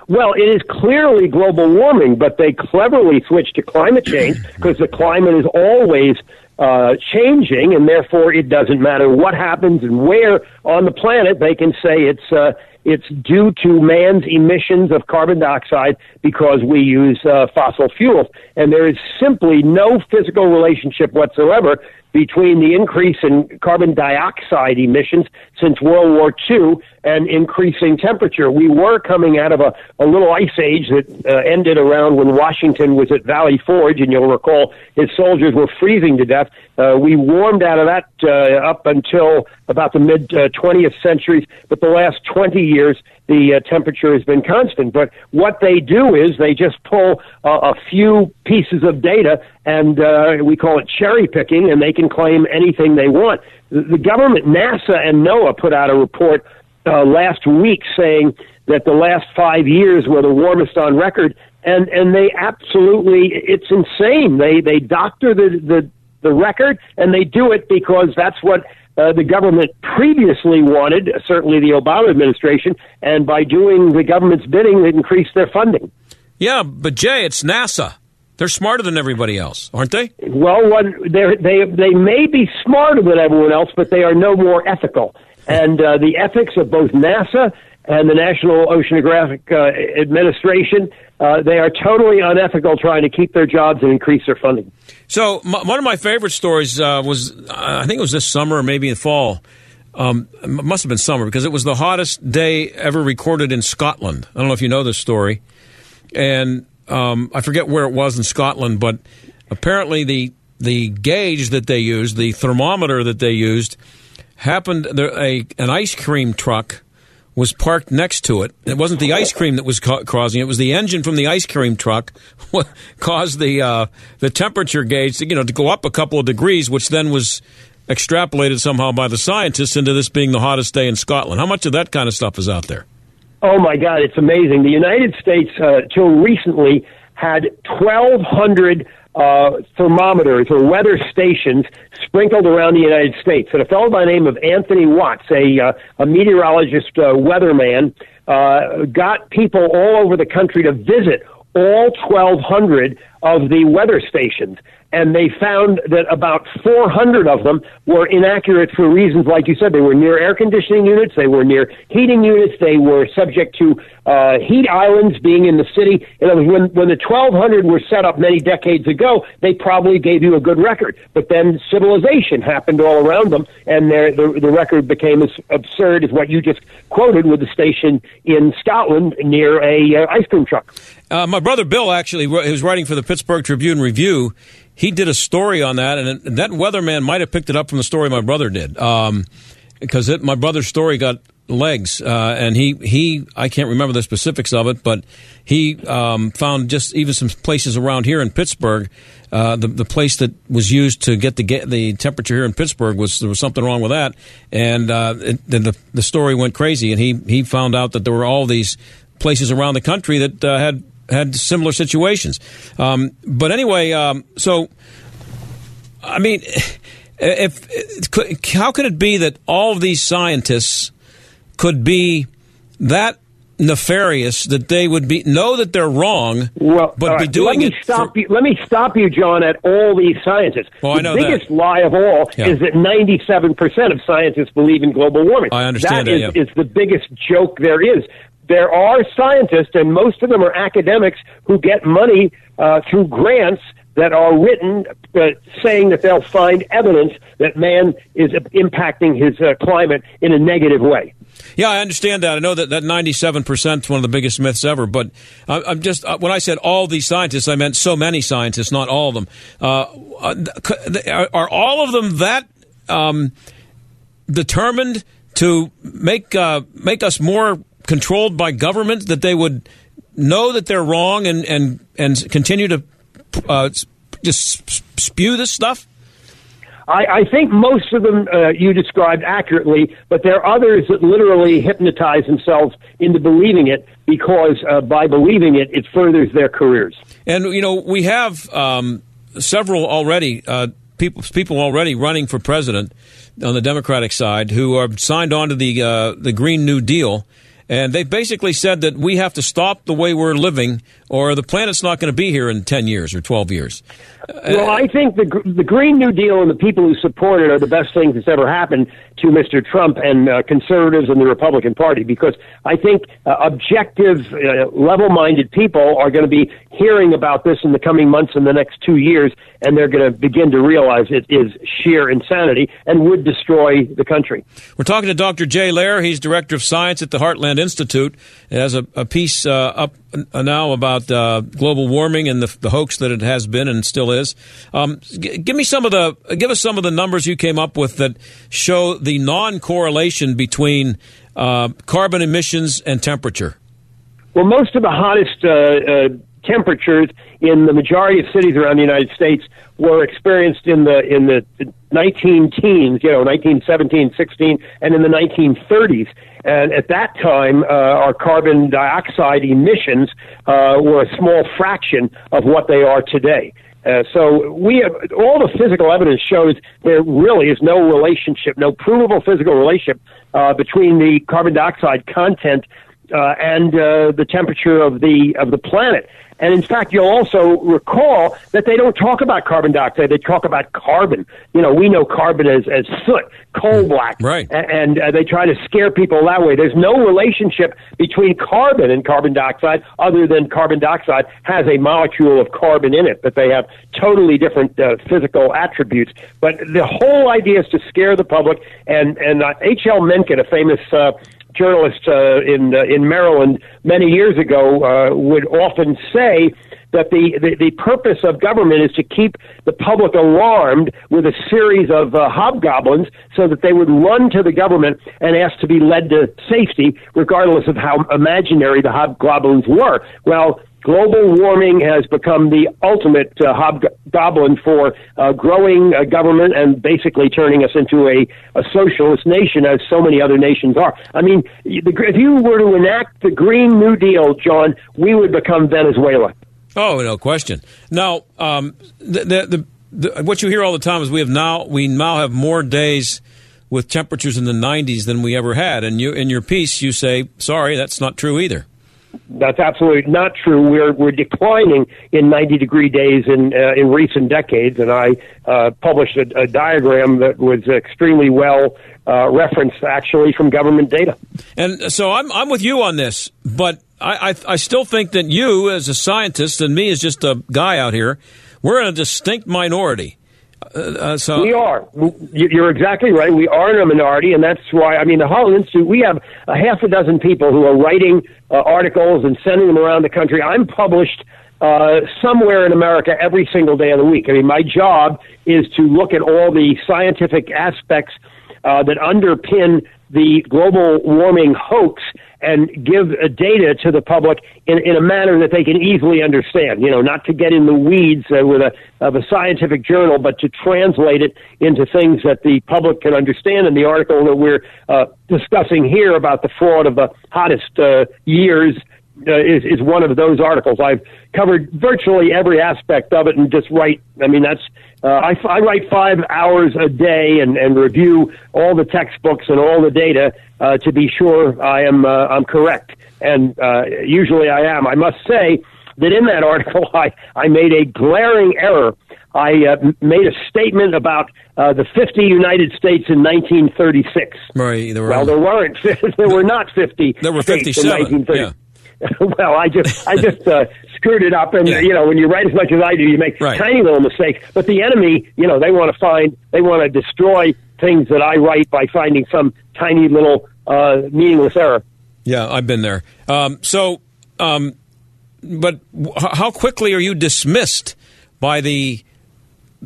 Speaker 19: Well, it is clearly global warming, but they cleverly switched to climate change because the climate is always uh, changing, and therefore it doesn't matter what happens and where on the planet. They can say it's uh, it's due to man's emissions of carbon dioxide because we use uh, fossil fuels, and there is simply no physical relationship whatsoever between the increase in carbon dioxide emissions since World War II and increasing temperature. We were coming out of a, a little ice age that uh, ended around when Washington was at Valley Forge, and you'll recall his soldiers were freezing to death. Uh, we warmed out of that uh, up until about the mid 20th uh, centuries, but the last 20 years, the uh, temperature has been constant. But what they do is they just pull a few pieces of data, and uh, we call it cherry picking, and they can claim anything they want. The, the government, NASA and NOAA, put out a report uh, last week saying that the last five years were the warmest on record, and and they absolutely it's insane. They they doctor the the the record, and they do it because that's what uh, the government previously wanted, certainly the Obama administration, and by doing the government's bidding, they increased their funding.
Speaker 1: Yeah, but Jay, it's NASA. They're smarter than everybody else, aren't they?
Speaker 19: Well, one, they they may be smarter than everyone else, but they are no more ethical. And uh, the ethics of both NASA and the National Oceanographic uh, Administration, uh, they are totally unethical trying to keep their jobs and increase their funding.
Speaker 1: So, m- one of my favorite stories uh, was, I think it was this summer or maybe in fall. Um, must have been summer because it was the hottest day ever recorded in Scotland. I don't know if you know this story. And um, I forget where it was in Scotland, but apparently the the gauge that they used, the thermometer that they used, happened. There, a an ice cream truck was parked next to it. It wasn't the ice cream that was ca- causing it; it was the engine from the ice cream truck caused the uh, the temperature gauge to you know to go up a couple of degrees, which then was extrapolated somehow by the scientists into this being the hottest day in Scotland. How much of that kind of stuff is out there?
Speaker 19: Oh my God, it's amazing. The United States, uh, till recently, had 1,200 uh, thermometers or weather stations sprinkled around the United States. And a fellow by the name of Anthony Watts, a, uh, a meteorologist, uh, weatherman, uh, got people all over the country to visit all 1,200 of the weather stations and they found that about 400 of them were inaccurate for reasons like you said. They were near air conditioning units, they were near heating units, they were subject to uh, heat islands being in the city. You know, when when the 1200 were set up many decades ago, they probably gave you a good record. But then civilization happened all around them, and the the record became as absurd as what you just quoted with the station in Scotland near a uh, ice cream truck.
Speaker 1: Uh, my brother Bill actually, who was writing for the Pittsburgh Tribune Review, he did a story on that, and that weatherman might have picked it up from the story my brother did, um, because it, my brother's story got legs, uh, and he he I can't remember the specifics of it, but he um, found just even some places around here in Pittsburgh. Uh, the the place that was used to get the get the temperature here in Pittsburgh was there was something wrong with that, and uh, it, the the story went crazy, and he he found out that there were all these places around the country that uh, had had similar situations. Um, but anyway, um, so I mean, if, if how could it be that all of these scientists could be that nefarious that they would be know that they're wrong,
Speaker 19: well,
Speaker 1: but
Speaker 19: right,
Speaker 1: be doing
Speaker 19: let me
Speaker 1: it.
Speaker 19: Stop
Speaker 1: for-
Speaker 19: you, let me stop you, John, at all these scientists.
Speaker 1: Well, I
Speaker 19: the
Speaker 1: know that.
Speaker 19: biggest lie of all
Speaker 1: Yeah.
Speaker 19: is that 97% of scientists believe in global warming.
Speaker 1: I understand
Speaker 19: That
Speaker 1: that,
Speaker 19: is,
Speaker 1: yeah.
Speaker 19: is the biggest joke there is. There are scientists, and most of them are academics, who get money uh, through grants that are written uh, saying that they'll find evidence that man is impacting his uh, climate in a negative way.
Speaker 1: Yeah, I understand that. I know that that ninety-seven percent is one of the biggest myths ever. But I, I'm just uh, when I said all these scientists, I meant so many scientists, not all of them. Uh, uh, are, are all of them that um, determined to make uh, make us more controlled by government that they would know that they're wrong and and and continue to uh, just spew this stuff?
Speaker 19: I, I think most of them uh, you described accurately, but there are others that literally hypnotize themselves into believing it because uh, by believing it, it furthers their careers.
Speaker 1: And you know, we have um, several already uh, people people already running for president on the Democratic side who are signed on to the uh, the Green New Deal. And they basically said that we have to stop the way we're living, or the planet's not going to be here in ten years or twelve years.
Speaker 19: Well, I think the the Green New Deal and the people who support it are the best things that's ever happened to Mr. Trump and uh, conservatives and the Republican Party because I think uh, objective, uh, level-minded people are going to be hearing about this in the coming months and the next two years, and they're going to begin to realize it is sheer insanity and would destroy the country.
Speaker 1: We're talking to Dr. Jay Lehr. He's director of science at the Heartland Institute. It has a, a piece uh, up uh, now about uh, global warming and the, the hoax that it has been and still is. Um, g- give me some of the give us some of the numbers you came up with that show the non-correlation between uh, carbon emissions and temperature.
Speaker 19: Well, most of the hottest uh, uh, temperatures in the majority of cities around the United States were experienced in the in the 19 teens, you know, 1917, 16, and in the 1930s. And at that time, uh, our carbon dioxide emissions uh, were a small fraction of what they are today. Uh, so we have, all the physical evidence shows there really is no relationship, no provable physical relationship uh, between the carbon dioxide content uh, and uh, the temperature of the of the planet. And in fact, you'll also recall that they don't talk about carbon dioxide; they talk about carbon. You know, we know carbon as as soot, coal black,
Speaker 1: right?
Speaker 19: And, and uh, they try to scare people that way. There's no relationship between carbon and carbon dioxide, other than carbon dioxide has a molecule of carbon in it, but they have totally different uh, physical attributes. But the whole idea is to scare the public. And and uh, H.L. Mencken, a famous uh, journalist uh, in uh, in Maryland many years ago uh, would often say that the, the, the purpose of government is to keep the public alarmed with a series of uh, hobgoblins so that they would run to the government and ask to be led to safety, regardless of how imaginary the hobgoblins were. Well, global warming has become the ultimate uh, hobgoblin for uh, growing uh, government and basically turning us into a, a socialist nation, as so many other nations are. I mean, the, if you were to enact the Green New Deal, John, we would become Venezuela.
Speaker 1: Oh, no question. Now, um, the, the, the, what you hear all the time is we have now we now have more days with temperatures in the 90s than we ever had. And you in your piece, you say, sorry, that's not true either.
Speaker 19: That's absolutely not true. We're we're declining in 90 degree days in uh, in recent decades, and I uh, published a, a, diagram that was extremely well uh, referenced, actually, from government data.
Speaker 1: And so I'm I'm with you on this, but I, I I still think that you, as a scientist, and me as just a guy out here, we're in a distinct minority.
Speaker 19: Uh, uh, so we are. You're exactly right. We are in a minority, and that's why. I mean, the Heartland Institute. We have a half a dozen people who are writing uh, articles and sending them around the country. I'm published uh, somewhere in America every single day of the week. I mean, my job is to look at all the scientific aspects uh, that underpin the global warming hoax and give data to the public in, in a manner that they can easily understand. You know, not to get in the weeds uh, with a of a scientific journal, but to translate it into things that the public can understand. And the article that we're uh, discussing here about the fraud of the hottest uh, years uh, is, is one of those articles. I've covered virtually every aspect of it and just write. I mean, that's uh, I, I write five hours a day and, and review all the textbooks and all the data uh, to be sure I am uh, I'm correct. And uh, usually I am. I must say that in that article I, I made a glaring error. I uh, made a statement about uh, the 50 United States in 1936.
Speaker 1: Right.
Speaker 19: There were, well, there weren't. there were not 50.
Speaker 1: There were
Speaker 19: 57.
Speaker 1: Yeah.
Speaker 19: well, I just I just uh, screwed it up, and yeah. you know when you write as much as I do, you make right. tiny little mistakes. But the enemy, you know, they want to find, they want to destroy things that I write by finding some tiny little uh, meaningless error.
Speaker 1: Yeah, I've been there. Um, so, um, but how quickly are you dismissed by the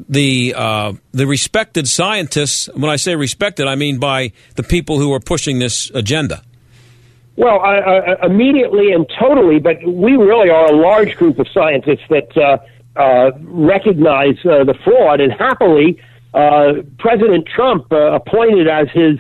Speaker 1: the uh, the respected scientists? When I say respected, I mean by the people who are pushing this agenda.
Speaker 19: Well, uh, immediately and totally, but we really are a large group of scientists that uh, uh, recognize uh, the fraud, and happily, uh, President Trump uh, appointed as his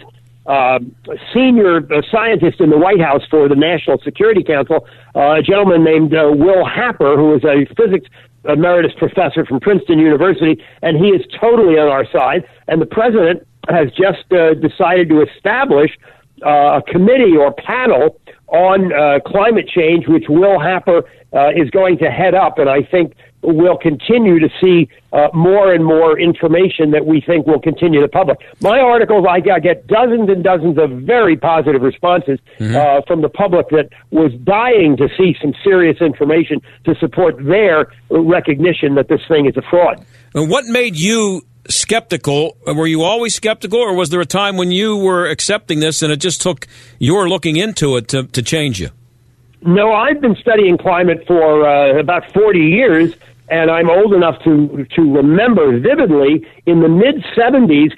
Speaker 19: senior scientist in the White House for the National Security Council a gentleman named Will Happer, who is a physics emeritus professor from Princeton University, and he is totally on our side. And the president has just decided to establish uh, a committee or panel on uh, climate change, which Will Happer uh, is going to head up, and I think we'll continue to see uh, more and more information that we think will continue to public. My articles, I, I get dozens and dozens of very positive responses mm-hmm. uh, from the public that was dying to see some serious information to support their recognition that this thing is a fraud.
Speaker 1: And what made you skeptical. Were you always skeptical, or was there a time when you were accepting this and it just took your looking into it to, to change you?
Speaker 19: No, I've been studying climate for uh, about 40 years, and I'm old enough to, to remember vividly in the mid 70s.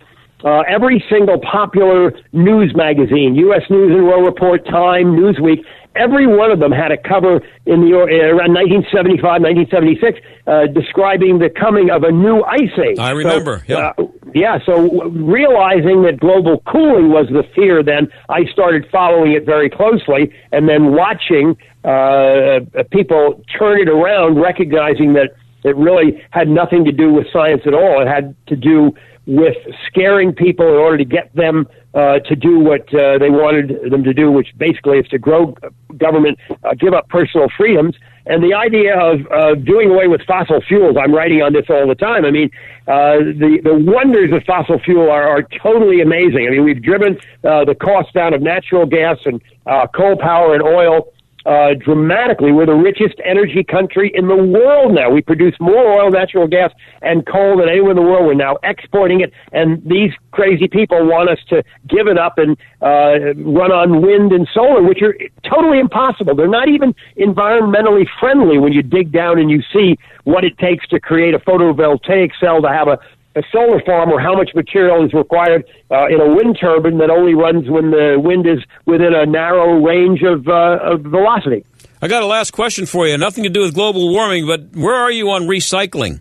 Speaker 19: Uh, every single popular news magazine, U.S. News and World Report, Time, Newsweek, every one of them had a cover in the uh, around 1975, 1976, uh, describing the coming of a new ice age.
Speaker 1: I remember.
Speaker 19: So, yeah. Uh, yeah. So realizing that global cooling was the fear, then I started following it very closely, and then watching uh, people turn it around, recognizing that it really had nothing to do with science at all. It had to do with scaring people in order to get them uh, to do what uh, they wanted them to do, which basically is to grow government, uh, give up personal freedoms, and the idea of uh, doing away with fossil fuels. I'm writing on this all the time. I mean, uh, the the wonders of fossil fuel are, are totally amazing. I mean, we've driven uh, the cost down of natural gas and uh, coal power and oil uh, dramatically. We're the richest energy country in the world now. We produce more oil, natural gas, and coal than anywhere in the world. We're now exporting it, and these crazy people want us to give it up and uh, run on wind and solar, which are totally impossible. They're not even environmentally friendly when you dig down and you see what it takes to create a photovoltaic cell to have a a solar farm or how much material is required uh, in a wind turbine that only runs when the wind is within a narrow range of, uh, of velocity.
Speaker 1: I got a last question for you. Nothing to do with global warming, but where are you on recycling?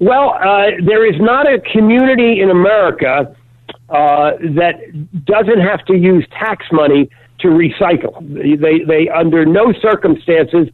Speaker 19: Well, uh, there is not a community in America uh, that doesn't have to use tax money to recycle. They, they under no circumstances,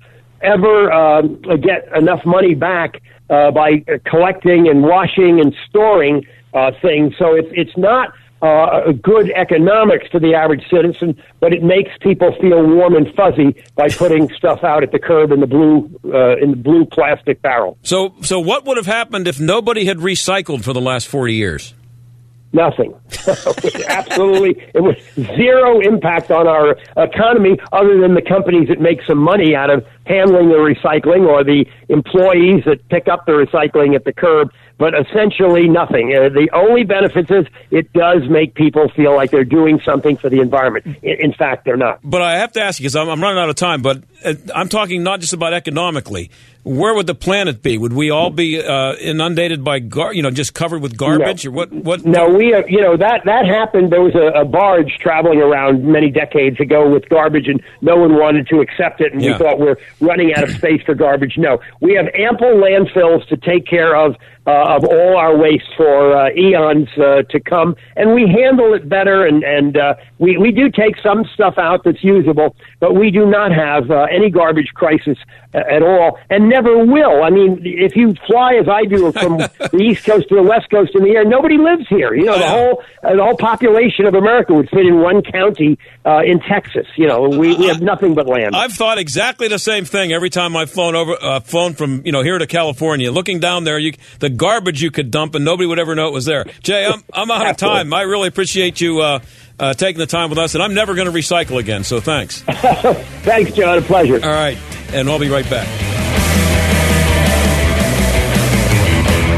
Speaker 19: ever uh, get enough money back uh, by collecting and washing and storing uh, things. So it's it's not uh, good economics for the average citizen, but it makes people feel warm and fuzzy by putting stuff out at the curb in the blue uh, in the blue plastic barrel.
Speaker 1: So, so what would have happened if nobody had recycled for the last forty years?
Speaker 19: Nothing. Absolutely. It was zero impact on our economy other than the companies that make some money out of handling the recycling or the employees that pick up the recycling at the curb but essentially nothing. Uh, the only benefit is it does make people feel like they're doing something for the environment. In, fact, they're not.
Speaker 1: But I have to ask you because I'm, I'm, running out of time. But uh, I'm talking not just about economically. Where would the planet be? Would we all be uh, inundated by, gar- you know, just covered with garbage,
Speaker 19: no.
Speaker 1: or what? What?
Speaker 19: No, we, have, you know, that that happened. There was a, a, barge traveling around many decades ago with garbage, and no one wanted to accept it, and yeah. we thought we're running out of space for garbage. No, we have ample landfills to take care of uh, of all our waste for uh, eons uh, to come, and we handle it better. And and uh, we we do take some stuff out that's usable, but we do not have uh, any garbage crisis uh, at all, and never will. I mean, if you fly as I do from the east coast to the west coast in the air, nobody lives here. You know, the whole uh, the whole population of America would fit in one county uh, in Texas. You know, we, we have nothing but land.
Speaker 1: I've thought exactly the same thing every time I've flown over uh, flown from you know here to California. Looking down there, you the garbage you could dump and nobody would ever know it was there. Jay, I'm, I'm out of time. I really appreciate you uh, uh, taking the time with us, and I'm never going to recycle again, so thanks.
Speaker 19: thanks, John. A pleasure.
Speaker 1: All right, and I'll be right back.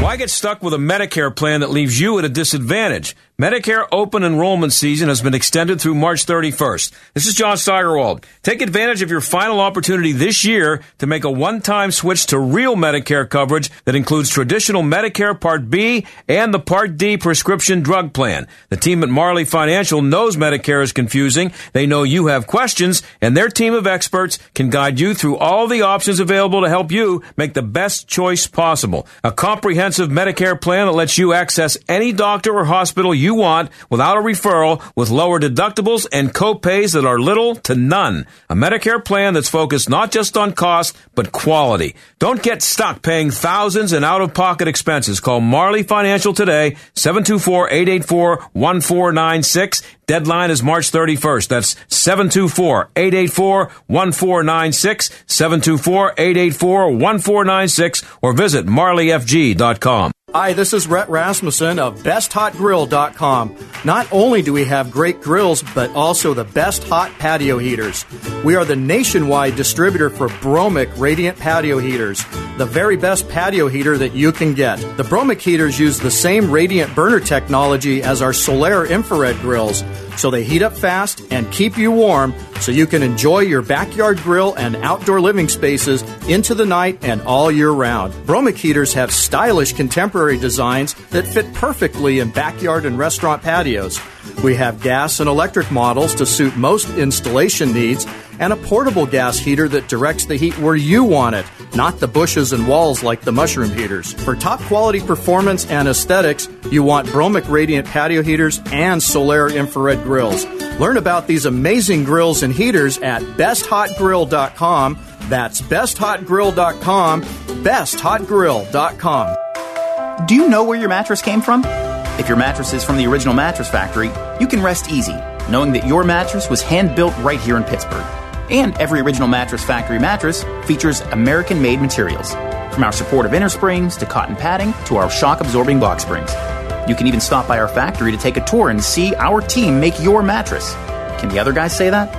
Speaker 1: Why get stuck with a Medicare plan that leaves you at a disadvantage? Medicare open enrollment season has been extended through March 31st. This is John Steigerwald. Take advantage of your final opportunity this year to make a one-time switch to real Medicare coverage that includes traditional Medicare Part B and the Part D prescription drug plan. The team at Marley Financial knows Medicare is confusing. They know you have questions and their team of experts can guide you through all the options available to help you make the best choice possible. A comprehensive Medicare plan that lets you access any doctor or hospital you you want without a referral with lower deductibles and copays that are little to none. A Medicare plan that's focused not just on cost, but quality. Don't get stuck paying thousands in out-of-pocket expenses. Call Marley Financial today, 724-884-1496. Deadline is March 31st. That's 724-884-1496, 724-884-1496, or visit marleyfg.com.
Speaker 20: Hi, this is Rhett Rasmussen of BestHotGrill.com. Not only do we have great grills, but also the best hot patio heaters. We are the nationwide distributor for Bromic Radiant Patio Heaters, the very best patio heater that you can get. The Bromic heaters use the same radiant burner technology as our Solaire infrared grills so they heat up fast and keep you warm so you can enjoy your backyard grill and outdoor living spaces into the night and all year round. Bromic heaters have stylish contemporary designs that fit perfectly in backyard and restaurant patios. We have gas and electric models to suit most installation needs, and a portable gas heater that directs the heat where you want it, not the bushes and walls like the mushroom heaters. For top quality performance and aesthetics, you want Bromic Radiant patio heaters and Solaire infrared grills. Learn about these amazing grills and heaters at besthotgrill.com. That's besthotgrill.com, besthotgrill.com.
Speaker 16: Do you know where your mattress came from? If your mattress is from the original mattress factory, you can rest easy knowing that your mattress was hand built right here in Pittsburgh. And every original Mattress Factory mattress features American made materials, from our supportive inner springs to cotton padding to our shock absorbing box springs. You can even stop by our factory to take a tour and see our team make your mattress. Can the other guys say that?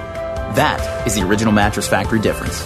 Speaker 16: That is the Original Mattress Factory difference.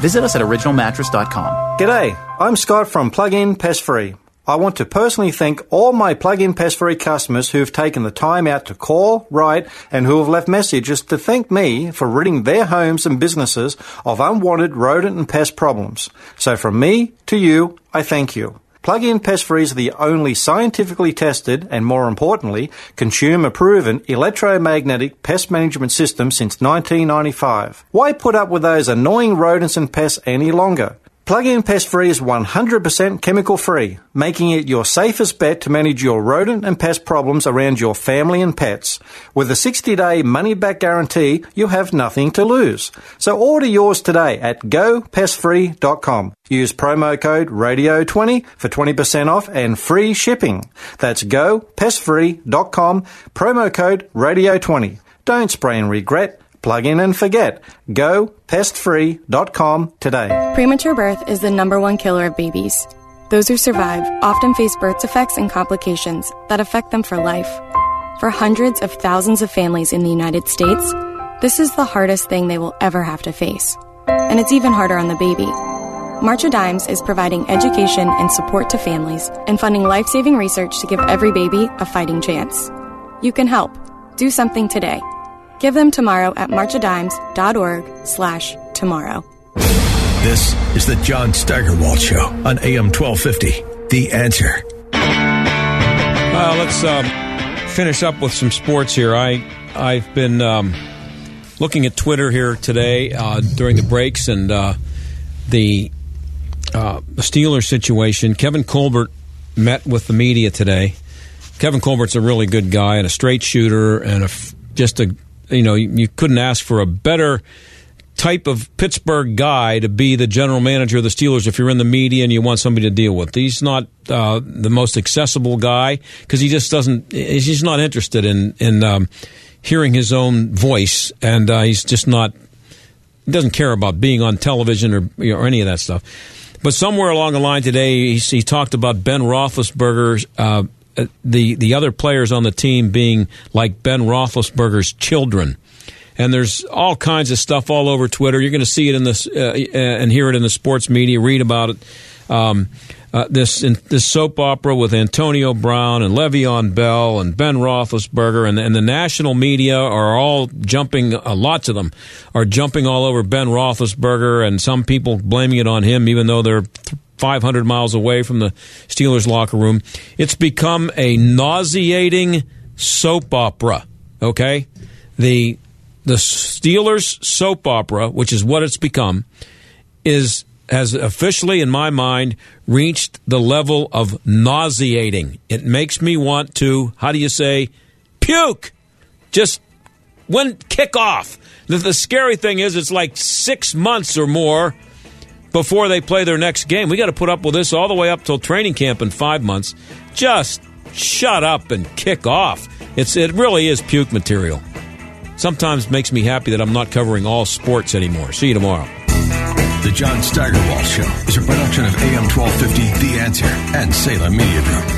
Speaker 16: Visit us at originalmattress.com.
Speaker 21: G'day, I'm Scott from Plug-in Pest Free. I want to personally thank all my plug-in pest-free customers who have taken the time out to call, write, and who have left messages to thank me for ridding their homes and businesses of unwanted rodent and pest problems. So from me to you, I thank you. Plug-in pest-free is the only scientifically tested and more importantly, consumer-proven electromagnetic pest management system since 1995. Why put up with those annoying rodents and pests any longer? Plug-in Pest Free is 100% chemical free, making it your safest bet to manage your rodent and pest problems around your family and pets. With a 60-day money-back guarantee, you have nothing to lose. So order yours today at gopestfree.com. Use promo code RADIO20 for 20% off and free shipping. That's gopestfree.com, promo code RADIO20. Don't spray and regret. Plug in and forget. Go pestfree.com today.
Speaker 22: Premature birth is the number one killer of babies. Those who survive often face birth defects and complications that affect them for life. For hundreds of thousands of families in the United States, this is the hardest thing they will ever have to face. And it's even harder on the baby. March of Dimes is providing education and support to families and funding life saving research to give every baby a fighting chance. You can help. Do something today. Give them tomorrow at marchofdimes.org slash tomorrow.
Speaker 9: This is the John Steigerwald Show on AM 1250. The answer.
Speaker 1: Uh, let's um, finish up with some sports here. I I've been um, looking at Twitter here today uh, during the breaks and uh, the uh, Steelers situation. Kevin Colbert met with the media today. Kevin Colbert's a really good guy and a straight shooter and a, just a you know you, couldn't ask for a better type of Pittsburgh guy to be the general manager of the Steelers if you're in the media and you want somebody to deal with. He's not uh, the most accessible guy because he just doesn't. He's not interested in in um, hearing his own voice, and uh, he's just not. He doesn't care about being on television or you know, or any of that stuff. But somewhere along the line today, he, he talked about Ben Roethlisberger's. Uh, the the other players on the team being like Ben Roethlisberger's children and there's all kinds of stuff all over Twitter. You're going to see it in this uh, and hear it in the sports media. Read about it. Um, uh, this in, this soap opera with Antonio Brown and Le'Veon Bell and Ben Roethlisberger and, and the national media are all jumping. Uh, lots of them are jumping all over Ben Roethlisberger, and some people blaming it on him, even though they're. 500 miles away from the Steelers locker room. It's become a nauseating soap opera, okay? The the Steelers soap opera, which is what it's become, is has officially, in my mind, reached the level of nauseating. It makes me want to, how do you say, puke. Just when kick off. The, the scary thing is, it's like six months or more before they play their next game. We got to put up with this all the way up till training camp in five months. Just shut up and kick off. It's it really is puke material sometimes makes me happy that I'm not covering all sports anymore. See you tomorrow.
Speaker 9: The John Steigerwald Show is a production of AM 1250 The Answer and Salem Media Group.